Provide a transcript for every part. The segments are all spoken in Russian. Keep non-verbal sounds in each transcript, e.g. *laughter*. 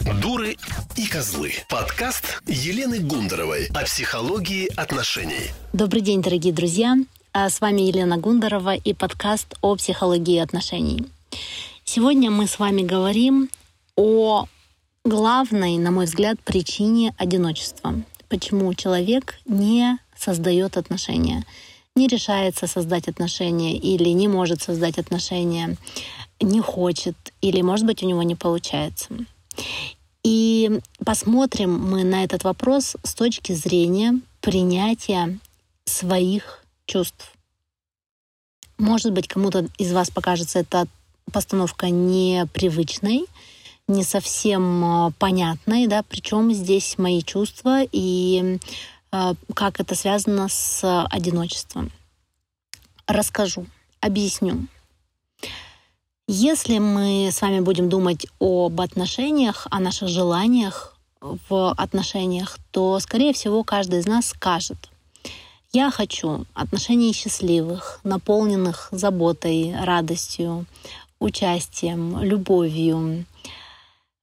Дуры и козлы. Подкаст Елены Гундаровой о психологии отношений. Добрый день, дорогие друзья. А С вами Елена Гундарова и подкаст о психологии отношений. Сегодня мы с вами говорим о главной, на мой взгляд, причине одиночества. Почему человек не создает отношения, не решается создать отношения или не может создать отношения, не хочет или, может быть, у него не получается. И посмотрим мы на этот вопрос с точки зрения принятия своих чувств. Может быть, кому-то из вас покажется эта постановка непривычной, не совсем а, понятной, да, причем здесь мои чувства и э, как это связано с одиночеством. Расскажу, объясню. Если мы с вами будем думать об отношениях, о наших желаниях в отношениях, то, скорее всего, каждый из нас скажет, я хочу отношений счастливых, наполненных заботой, радостью, участием, любовью,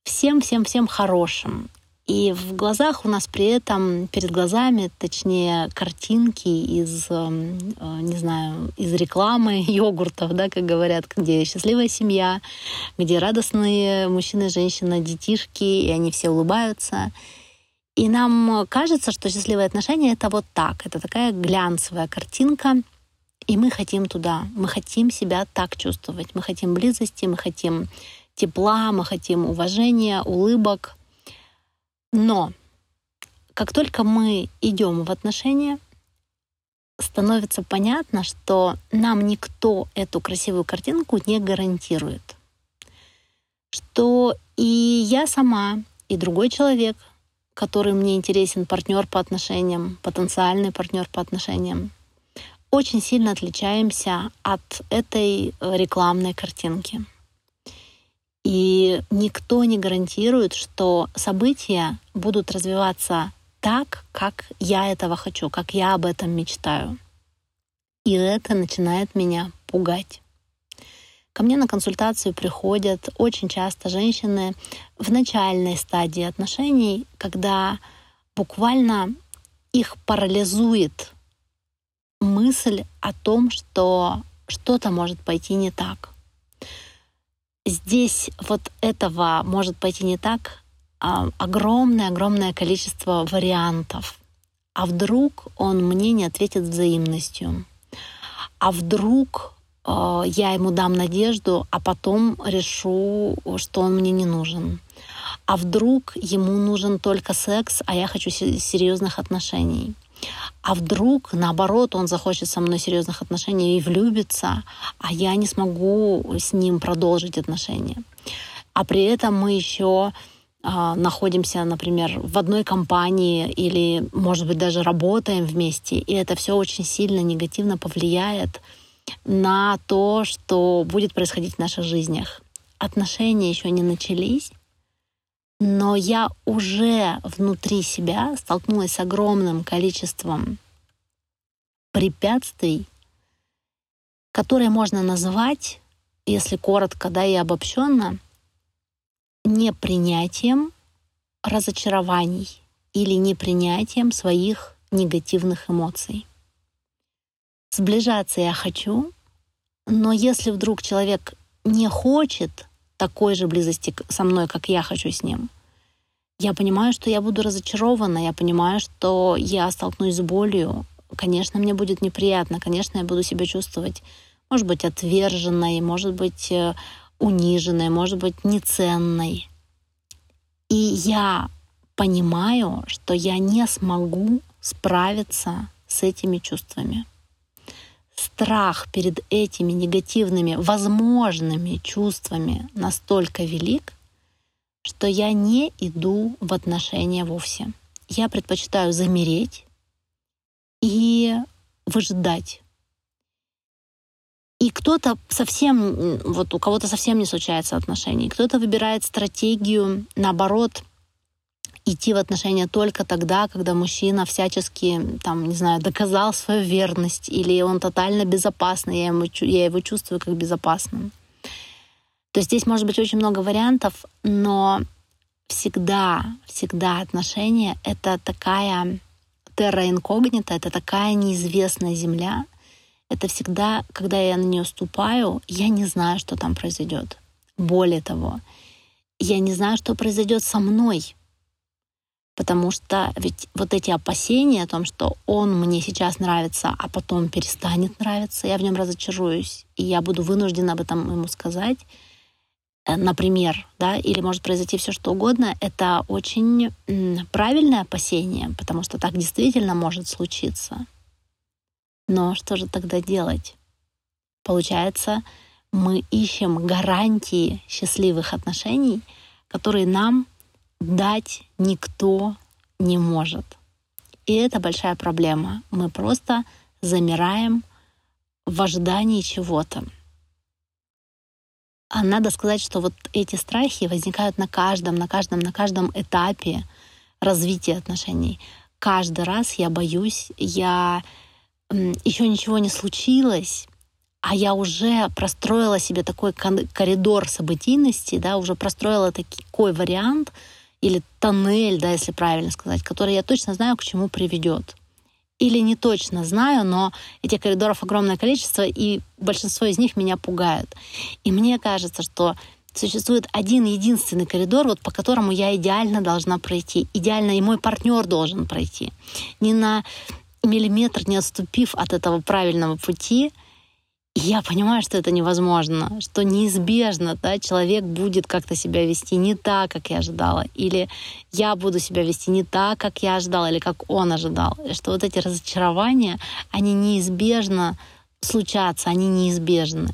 всем-всем-всем хорошим. И в глазах у нас при этом, перед глазами, точнее, картинки из, эм, э, не знаю, из рекламы *laughs* йогуртов, да, как говорят, где счастливая семья, где радостные мужчина и женщина, детишки, и они все улыбаются. И нам кажется, что счастливые отношения — это вот так, это такая глянцевая картинка, и мы хотим туда, мы хотим себя так чувствовать, мы хотим близости, мы хотим тепла, мы хотим уважения, улыбок, но как только мы идем в отношения, становится понятно, что нам никто эту красивую картинку не гарантирует. Что и я сама, и другой человек, который мне интересен, партнер по отношениям, потенциальный партнер по отношениям, очень сильно отличаемся от этой рекламной картинки. И никто не гарантирует, что события будут развиваться так, как я этого хочу, как я об этом мечтаю. И это начинает меня пугать. Ко мне на консультацию приходят очень часто женщины в начальной стадии отношений, когда буквально их парализует мысль о том, что что-то может пойти не так здесь вот этого может пойти не так огромное-огромное количество вариантов. А вдруг он мне не ответит взаимностью? А вдруг э, я ему дам надежду, а потом решу, что он мне не нужен? А вдруг ему нужен только секс, а я хочу серьезных отношений? А вдруг, наоборот, он захочет со мной серьезных отношений и влюбится, а я не смогу с ним продолжить отношения. А при этом мы еще э, находимся, например, в одной компании или, может быть, даже работаем вместе, и это все очень сильно негативно повлияет на то, что будет происходить в наших жизнях. Отношения еще не начались, но я уже внутри себя столкнулась с огромным количеством препятствий, которые можно назвать, если коротко, да, и обобщенно, непринятием разочарований или непринятием своих негативных эмоций. Сближаться я хочу, но если вдруг человек не хочет такой же близости со мной, как я хочу с ним. Я понимаю, что я буду разочарована, я понимаю, что я столкнусь с болью. Конечно, мне будет неприятно, конечно, я буду себя чувствовать, может быть, отверженной, может быть, э, униженной, может быть, неценной. И я понимаю, что я не смогу справиться с этими чувствами страх перед этими негативными возможными чувствами настолько велик, что я не иду в отношения вовсе. Я предпочитаю замереть и выжидать. И кто-то совсем, вот у кого-то совсем не случается отношений, кто-то выбирает стратегию, наоборот, идти в отношения только тогда, когда мужчина всячески, там, не знаю, доказал свою верность, или он тотально безопасный, я, ему, я его чувствую как безопасным. То есть здесь может быть очень много вариантов, но всегда, всегда отношения — это такая терра инкогнита, это такая неизвестная земля. Это всегда, когда я на нее ступаю, я не знаю, что там произойдет. Более того, я не знаю, что произойдет со мной. Потому что ведь вот эти опасения о том, что он мне сейчас нравится, а потом перестанет нравиться, я в нем разочаруюсь, и я буду вынуждена об этом ему сказать, э, например, да, или может произойти все что угодно, это очень правильное опасение, потому что так действительно может случиться. Но что же тогда делать? Получается, мы ищем гарантии счастливых отношений, которые нам дать никто не может. И это большая проблема. Мы просто замираем в ожидании чего-то. А надо сказать, что вот эти страхи возникают на каждом, на каждом, на каждом этапе развития отношений. Каждый раз я боюсь, я еще ничего не случилось, а я уже простроила себе такой коридор событийности, да, уже простроила такой вариант, или тоннель, да, если правильно сказать, который я точно знаю, к чему приведет. Или не точно знаю, но этих коридоров огромное количество, и большинство из них меня пугают. И мне кажется, что существует один единственный коридор, вот по которому я идеально должна пройти. Идеально и мой партнер должен пройти. Не на миллиметр не отступив от этого правильного пути — я понимаю, что это невозможно, что неизбежно да, человек будет как-то себя вести не так, как я ожидала, или я буду себя вести не так, как я ожидала, или как он ожидал. Что вот эти разочарования, они неизбежно случатся, они неизбежны.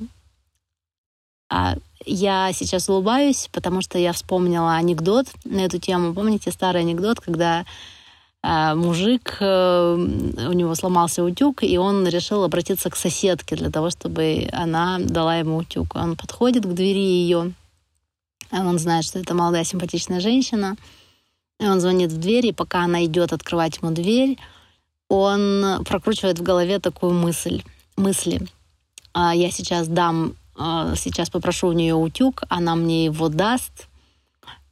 А я сейчас улыбаюсь, потому что я вспомнила анекдот на эту тему. Помните старый анекдот, когда мужик, э, у него сломался утюг, и он решил обратиться к соседке для того, чтобы она дала ему утюг. Он подходит к двери ее, он знает, что это молодая симпатичная женщина, и он звонит в дверь, и пока она идет открывать ему дверь, он прокручивает в голове такую мысль, мысли. «А я сейчас дам, сейчас попрошу у нее утюг, она мне его даст,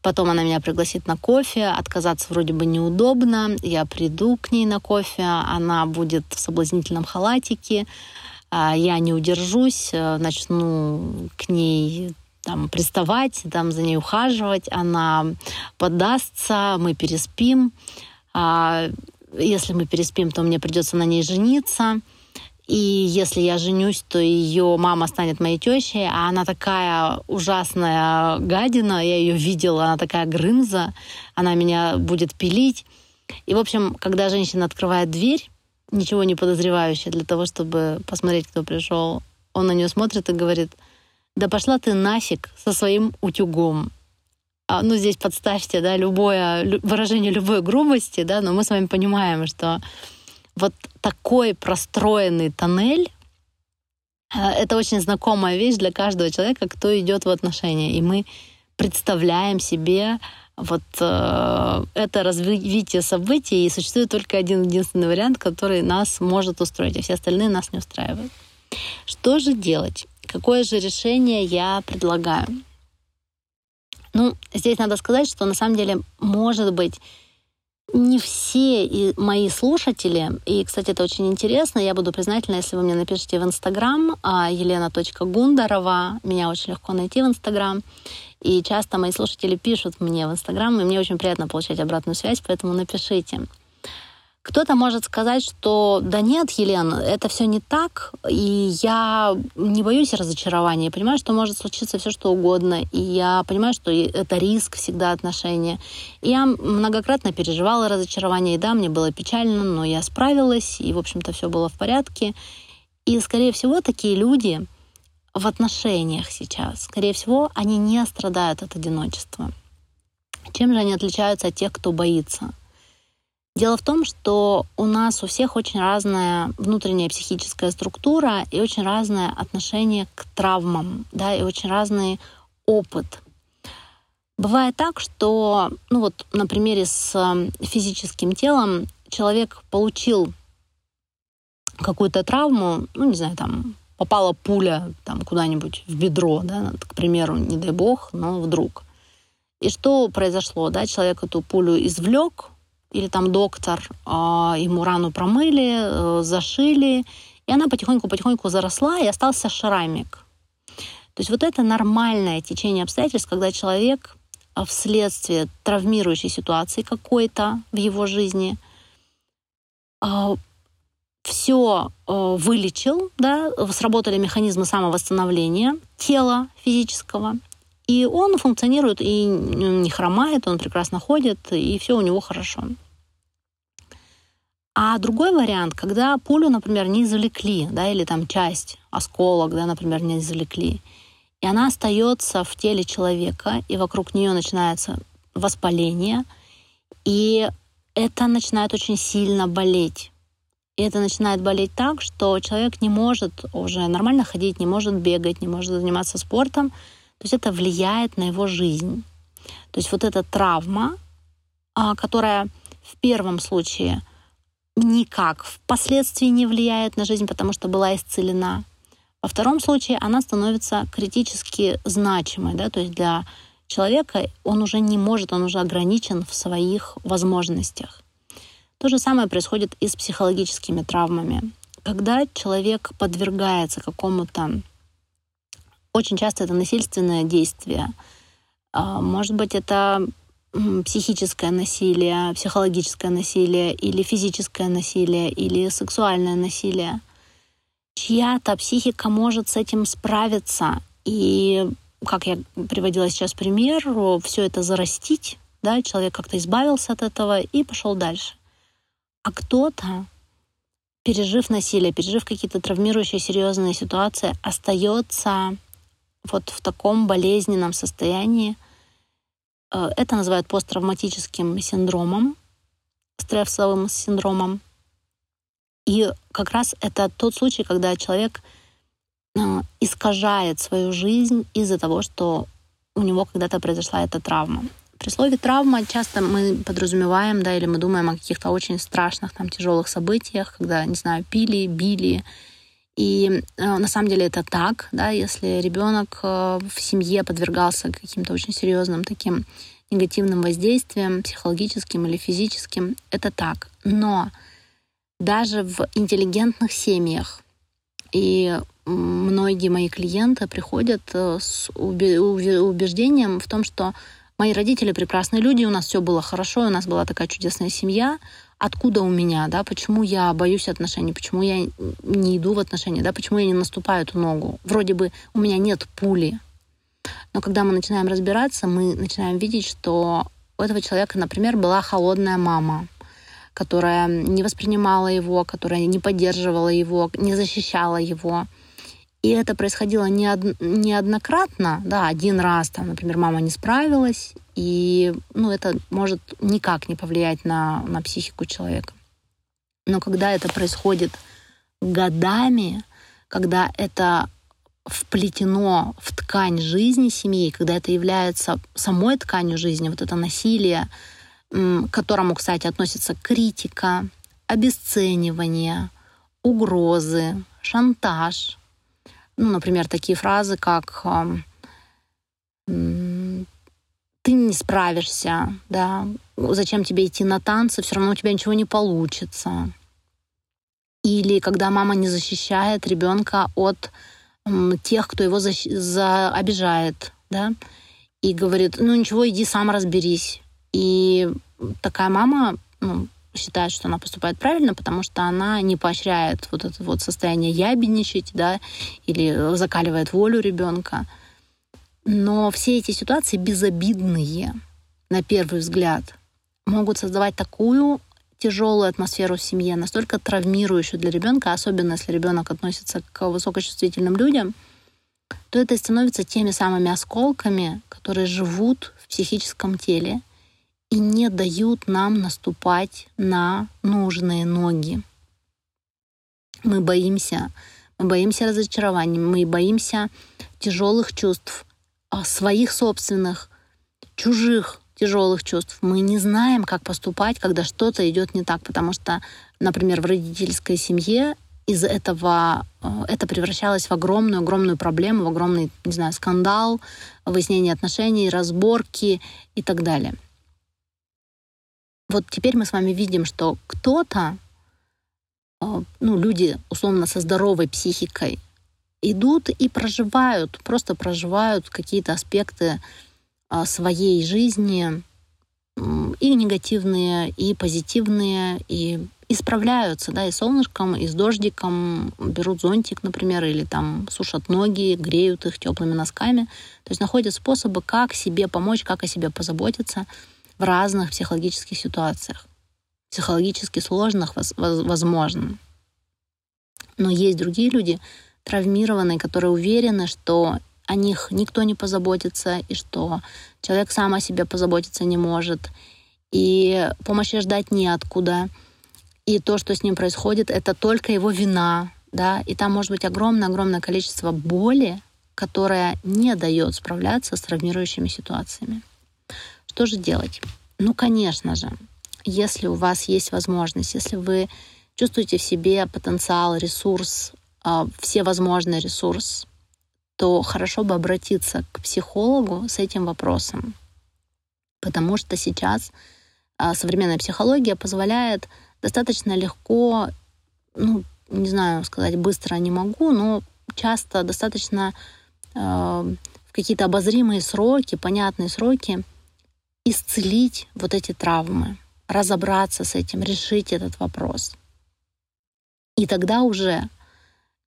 Потом она меня пригласит на кофе, отказаться вроде бы неудобно. Я приду к ней на кофе, она будет в соблазнительном халатике, а я не удержусь, э, начну к ней там, приставать, там, за ней ухаживать, она подастся, мы переспим. А если мы переспим, то мне придется на ней жениться. И если я женюсь, то ее мама станет моей тещей, а она такая ужасная гадина, я ее видела, она такая грымза, она меня будет пилить. И, в общем, когда женщина открывает дверь, ничего не подозревающая для того, чтобы посмотреть, кто пришел, он на нее смотрит и говорит, да пошла ты нафиг со своим утюгом. А, ну, здесь подставьте, да, любое выражение любой грубости, да, но мы с вами понимаем, что вот такой простроенный тоннель, э, это очень знакомая вещь для каждого человека, кто идет в отношения. И мы представляем себе вот э, это развитие событий, и существует только один единственный вариант, который нас может устроить, а все остальные нас не устраивают. Что же делать? Какое же решение я предлагаю? Ну, здесь надо сказать, что на самом деле, может быть, не все мои слушатели, и, кстати, это очень интересно, я буду признательна, если вы мне напишите в Инстаграм а, елена.гундарова, меня очень легко найти в Инстаграм, и часто мои слушатели пишут мне в Инстаграм, и мне очень приятно получать обратную связь, поэтому напишите. Кто-то может сказать, что да нет, Елена, это все не так, и я не боюсь разочарования, я понимаю, что может случиться все что угодно, и я понимаю, что это риск всегда отношения. И я многократно переживала разочарование, и да, мне было печально, но я справилась, и, в общем-то, все было в порядке. И, скорее всего, такие люди в отношениях сейчас, скорее всего, они не страдают от одиночества. Чем же они отличаются от тех, кто боится? Дело в том, что у нас у всех очень разная внутренняя психическая структура и очень разное отношение к травмам, да, и очень разный опыт. Бывает так, что, ну вот на примере с эм, физическим телом человек получил какую-то травму, ну не знаю, там попала пуля там куда-нибудь в бедро, да, к примеру, не дай бог, но вдруг. И что произошло? Да? Человек эту пулю извлек, или там доктор, э, ему рану промыли, э, зашили, и она потихоньку-потихоньку заросла, и остался шрамик. То есть вот это нормальное течение обстоятельств, когда человек а, вследствие травмирующей ситуации какой-то в его жизни а, все а, вылечил, да, сработали механизмы самовосстановления тела физического, и он функционирует и не хромает, он прекрасно ходит, и все у него хорошо. А другой вариант, когда пулю, например, не извлекли, да, или там часть, осколок, да, например, не извлекли, и она остается в теле человека, и вокруг нее начинается воспаление, и это начинает очень сильно болеть. И это начинает болеть так, что человек не может уже нормально ходить, не может бегать, не может заниматься спортом. То есть это влияет на его жизнь. То есть вот эта травма, а, которая в первом случае никак впоследствии не влияет на жизнь, потому что была исцелена. Во втором случае она становится критически значимой, да, то есть для человека он уже не может, он уже ограничен в своих возможностях. То же самое происходит и с психологическими травмами. Когда человек подвергается какому-то, очень часто это насильственное действие, а, может быть, это психическое насилие, психологическое насилие или физическое насилие или сексуальное насилие. Чья-то психика может с этим справиться и, как я приводила сейчас пример, все это зарастить, да, человек как-то избавился от этого и пошел дальше. А кто-то, пережив насилие, пережив какие-то травмирующие серьезные ситуации, остается вот в таком болезненном состоянии, Э, это называют посттравматическим синдромом, стрессовым синдромом. И как раз это тот случай, когда человек э, искажает свою жизнь из-за того, что у него когда-то произошла эта травма. При слове травма часто мы подразумеваем, да, или мы думаем о каких-то очень страшных, там, тяжелых событиях, когда, не знаю, пили, били, и э, на самом деле это так, да, если ребенок э, в семье подвергался каким-то очень серьезным таким негативным воздействием, психологическим или физическим, это так. Но даже в интеллигентных семьях и многие мои клиенты приходят э, с убеждением в том, что мои родители прекрасные люди, у нас все было хорошо, у нас была такая чудесная семья, откуда у меня, да, почему я боюсь отношений, почему я не иду в отношения, да, почему я не наступаю эту ногу. Вроде бы у меня нет пули, но когда мы начинаем разбираться, мы начинаем видеть, что у этого человека, например, была холодная мама, которая не воспринимала его, которая не поддерживала его, не защищала его. И это происходило не од... неоднократно, да, один раз, там, например, мама не справилась, и ну, это может никак не повлиять на, на психику человека. Но когда это происходит годами, когда это вплетено в ткань жизни семьи, когда это является самой тканью жизни, вот это насилие, к которому, кстати, относится критика, обесценивание, угрозы, шантаж. Ну, например, такие фразы, как ты не справишься, да, зачем тебе идти на танцы, все равно у тебя ничего не получится. Или когда мама не защищает ребенка от тех, кто его за, за обижает, да, и говорит, ну ничего, иди сам разберись. И такая мама ну, считает, что она поступает правильно, потому что она не поощряет вот это вот состояние ябедничать, да, или закаливает волю ребенка. Но все эти ситуации безобидные, на первый взгляд, могут создавать такую тяжелую атмосферу в семье, настолько травмирующую для ребенка, особенно если ребенок относится к высокочувствительным людям, то это становится теми самыми осколками, которые живут в психическом теле и не дают нам наступать на нужные ноги. Мы боимся, мы боимся разочарований, мы боимся тяжелых чувств, а своих собственных, чужих, тяжелых чувств. Мы не знаем, как поступать, когда что-то идет не так, потому что, например, в родительской семье из этого э, это превращалось в огромную-огромную проблему, в огромный, не знаю, скандал, выяснение отношений, разборки и так далее. Вот теперь мы с вами видим, что кто-то, э, ну, люди, условно, со здоровой психикой, идут и проживают, просто проживают какие-то аспекты э, своей жизни, и негативные, и позитивные, и исправляются, да, и солнышком, и с дождиком, берут зонтик, например, или там сушат ноги, греют их теплыми носками. То есть находят способы, как себе помочь, как о себе позаботиться в разных психологических ситуациях. Психологически сложных, возможно. Но есть другие люди, травмированные, которые уверены, что о них никто не позаботится, и что человек сам о себе позаботиться не может, и помощи ждать неоткуда — и то, что с ним происходит, это только его вина, да, и там может быть огромное-огромное количество боли, которая не дает справляться с травмирующими ситуациями. Что же делать? Ну, конечно же, если у вас есть возможность, если вы чувствуете в себе потенциал, ресурс, а, все возможный ресурс, то хорошо бы обратиться к психологу с этим вопросом. Потому что сейчас а, современная психология позволяет достаточно легко, ну, не знаю, сказать быстро не могу, но часто достаточно э, в какие-то обозримые сроки, понятные сроки исцелить вот эти травмы, разобраться с этим, решить этот вопрос. И тогда уже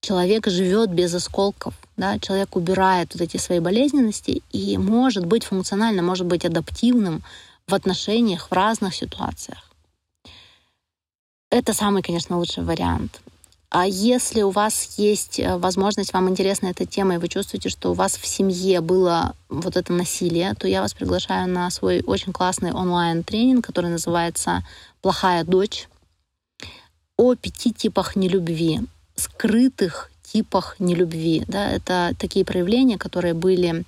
человек живет без осколков, да, человек убирает вот эти свои болезненности и может быть функциональным, может быть адаптивным в отношениях в разных ситуациях. Это самый, конечно, лучший вариант. А если у вас есть э, возможность, вам интересна эта тема, и вы чувствуете, что у вас в семье было вот это насилие, то я вас приглашаю на свой очень классный онлайн-тренинг, который называется «Плохая дочь» о пяти типах нелюбви, скрытых типах нелюбви. Да, это такие проявления, которые были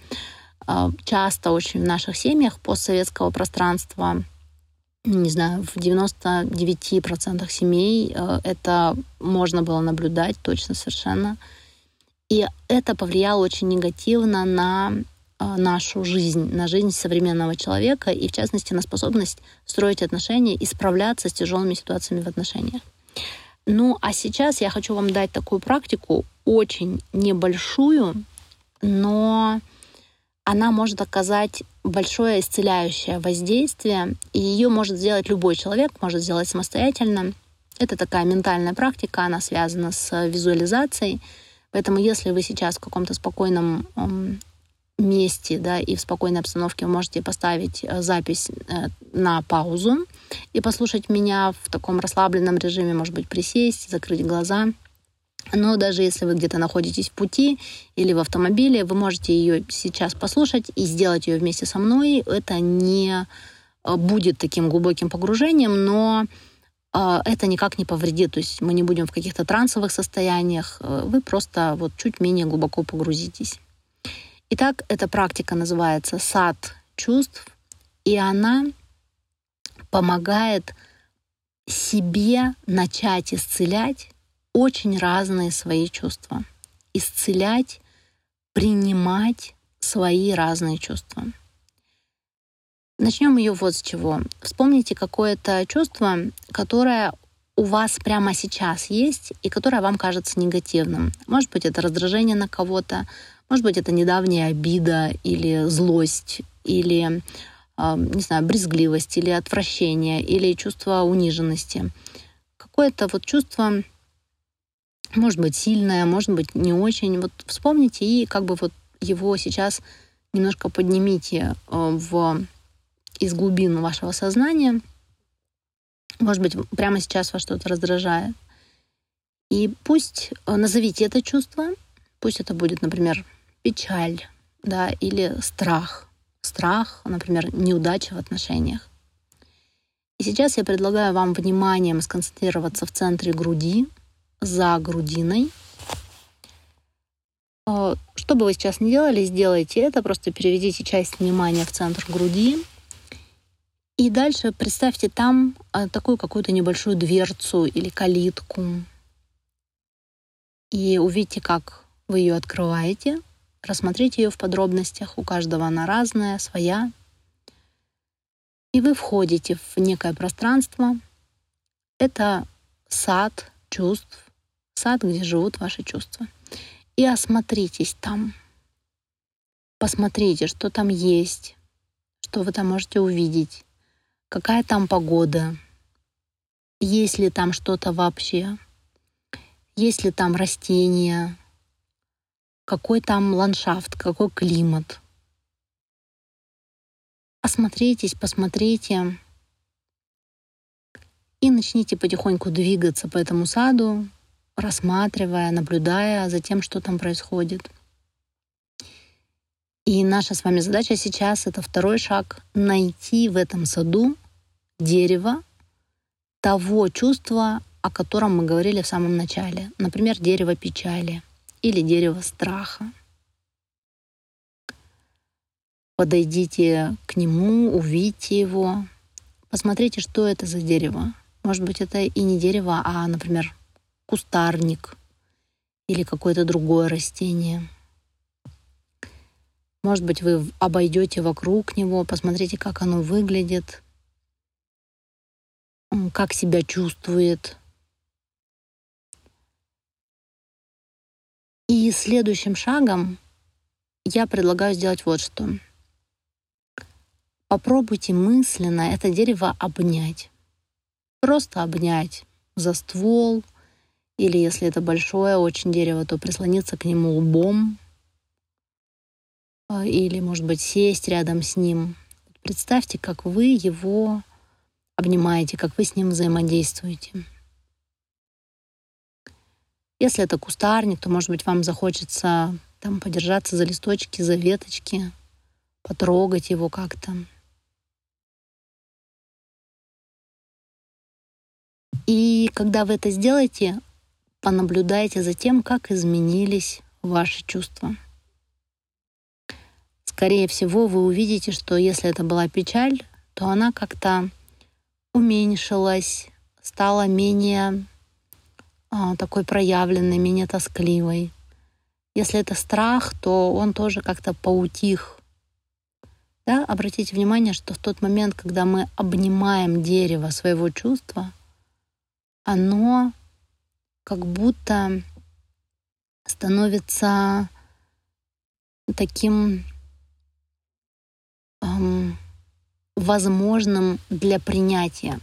э, часто очень в наших семьях постсоветского пространства, не знаю, в 99% семей э, это можно было наблюдать точно совершенно. И это повлияло очень негативно на э, нашу жизнь, на жизнь современного человека и, в частности, на способность строить отношения и справляться с тяжелыми ситуациями в отношениях. Ну, а сейчас я хочу вам дать такую практику, очень небольшую, но она может оказать большое исцеляющее воздействие, и ее может сделать любой человек, может сделать самостоятельно. Это такая ментальная практика, она связана с визуализацией. Поэтому если вы сейчас в каком-то спокойном месте, да, и в спокойной обстановке вы можете поставить э, запись э, на паузу и послушать меня в таком расслабленном режиме, может быть, присесть, закрыть глаза — но даже если вы где-то находитесь в пути или в автомобиле, вы можете ее сейчас послушать и сделать ее вместе со мной. Это не э, будет таким глубоким погружением, но э, это никак не повредит. То есть мы не будем в каких-то трансовых состояниях. Э, вы просто вот чуть менее глубоко погрузитесь. Итак, эта практика называется сад чувств, и она помогает себе начать исцелять очень разные свои чувства. Исцелять, принимать свои разные чувства. Начнем ее вот с чего. Вспомните какое-то чувство, которое у вас прямо сейчас есть и которое вам кажется негативным. Может быть, это раздражение на кого-то, может быть, это недавняя обида или злость, или, не знаю, брезгливость, или отвращение, или чувство униженности. Какое-то вот чувство, может быть, сильное, может быть, не очень. Вот вспомните и как бы вот его сейчас немножко поднимите э, в, из глубин вашего сознания. Может быть, прямо сейчас вас что-то раздражает. И пусть э, назовите это чувство, пусть это будет, например, печаль, да, или страх. Страх, например, неудача в отношениях. И сейчас я предлагаю вам вниманием сконцентрироваться в центре груди, за грудиной. А, что бы вы сейчас ни делали, сделайте это, просто переведите часть внимания в центр груди. И дальше представьте там а, такую какую-то небольшую дверцу или калитку. И увидите, как вы ее открываете, рассмотрите ее в подробностях. У каждого она разная, своя. И вы входите в некое пространство. Это сад чувств, сад, где живут ваши чувства. И осмотритесь там. Посмотрите, что там есть, что вы там можете увидеть, какая там погода, есть ли там что-то вообще, есть ли там растения, какой там ландшафт, какой климат. Осмотритесь, посмотрите и начните потихоньку двигаться по этому саду, рассматривая, наблюдая за тем, что там происходит. И наша с вами задача сейчас — это второй шаг — найти в этом саду дерево того чувства, о котором мы говорили в самом начале. Например, дерево печали или дерево страха. Подойдите к нему, увидите его, посмотрите, что это за дерево. Может быть, это и не дерево, а, например, кустарник или какое-то другое растение. Может быть, вы обойдете вокруг него, посмотрите, как оно выглядит, как себя чувствует. И следующим шагом я предлагаю сделать вот что. Попробуйте мысленно это дерево обнять. Просто обнять за ствол, или если это большое очень дерево, то прислониться к нему лбом, а, или, может быть, сесть рядом с ним. Представьте, как вы его обнимаете, как вы с ним взаимодействуете. Если это кустарник, то, может быть, вам захочется там подержаться за листочки, за веточки, потрогать его как-то. И когда вы это сделаете, понаблюдайте за тем, как изменились ваши чувства. Скорее всего, вы увидите, что если это была печаль, то она как-то уменьшилась, стала менее а, такой проявленной, менее тоскливой. Если это страх, то он тоже как-то поутих. Да? Обратите внимание, что в тот момент, когда мы обнимаем дерево своего чувства, оно как будто становится таким эм, возможным для принятия.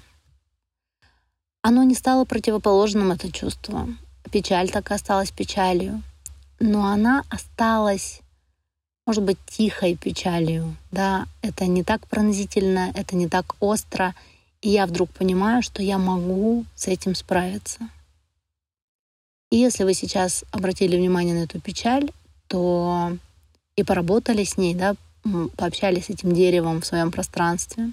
Оно не стало противоположным, это чувство. Печаль так и осталась печалью. Но она осталась, может быть, тихой печалью. Да? Это не так пронзительно, это не так остро. И я вдруг понимаю, что я могу с этим справиться. И если вы сейчас обратили внимание на эту печаль, то и поработали с ней, да, пообщались с этим деревом в своем пространстве,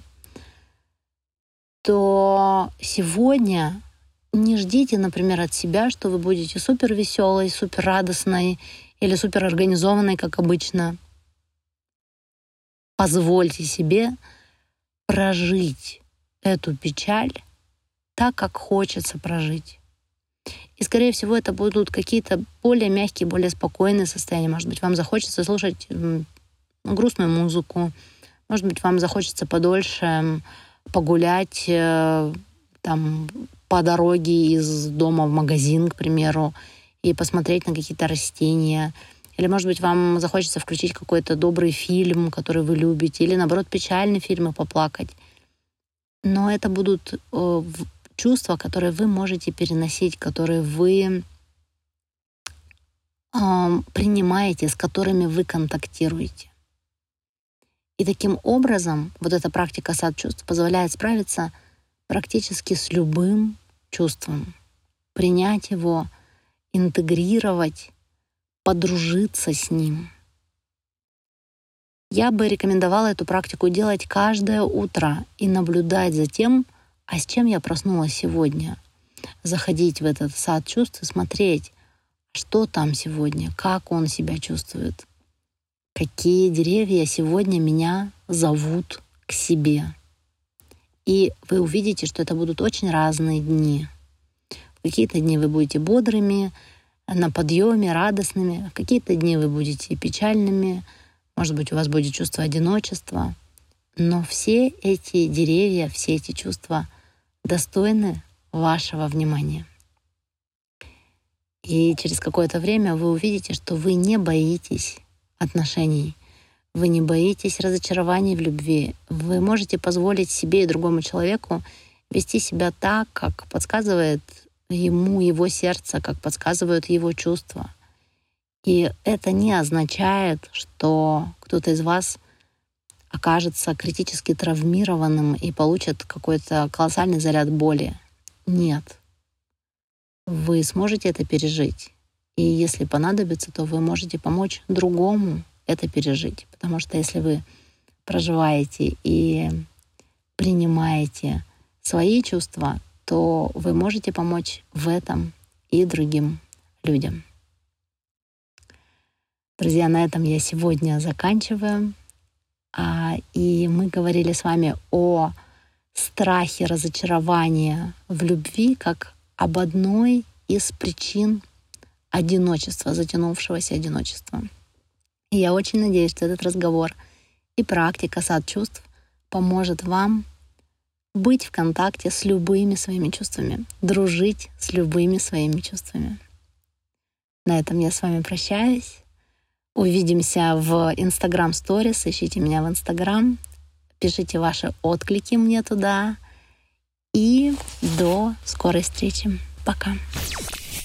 то сегодня не ждите, например, от себя, что вы будете супер веселой, супер радостной или супер организованной, как обычно. Позвольте себе прожить эту печаль так, как хочется прожить. И, скорее всего, это будут какие-то более мягкие, более спокойные состояния. Может быть, вам захочется слушать грустную музыку. Может быть, вам захочется подольше погулять э, там по дороге из дома в магазин, к примеру, и посмотреть на какие-то растения. Или, может быть, вам захочется включить какой-то добрый фильм, который вы любите, или, наоборот, печальный фильм и поплакать. Но это будут э, чувства, которые вы можете переносить, которые вы э, принимаете, с которыми вы контактируете. И таким образом вот эта практика сад чувств позволяет справиться практически с любым чувством, принять его, интегрировать, подружиться с ним. Я бы рекомендовала эту практику делать каждое утро и наблюдать за тем, а с чем я проснулась сегодня. Заходить в этот сад чувств и смотреть, что там сегодня, как он себя чувствует, какие деревья сегодня меня зовут к себе. И вы увидите, что это будут очень разные дни. В какие-то дни вы будете бодрыми, на подъеме, радостными. В какие-то дни вы будете печальными, может быть, у вас будет чувство одиночества. Но все эти деревья, все эти чувства достойны вашего внимания. И через какое-то время вы увидите, что вы не боитесь отношений, вы не боитесь разочарований в любви. Вы можете позволить себе и другому человеку вести себя так, как подсказывает ему его сердце, как подсказывают его чувства. И это не означает, что кто-то из вас окажется критически травмированным и получит какой-то колоссальный заряд боли. Нет. Вы сможете это пережить. И если понадобится, то вы можете помочь другому это пережить. Потому что если вы проживаете и принимаете свои чувства, то вы можете помочь в этом и другим людям. Друзья, на этом я сегодня заканчиваю. А, и мы говорили с вами о страхе разочарования в любви как об одной из причин одиночества, затянувшегося одиночества. И я очень надеюсь, что этот разговор и практика сад чувств поможет вам быть в контакте с любыми своими чувствами, дружить с любыми своими чувствами. На этом я с вами прощаюсь. Увидимся в Instagram Stories. Ищите меня в Instagram. Пишите ваши отклики мне туда. И до скорой встречи. Пока.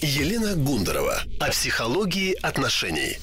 Елена Гундарова о психологии отношений.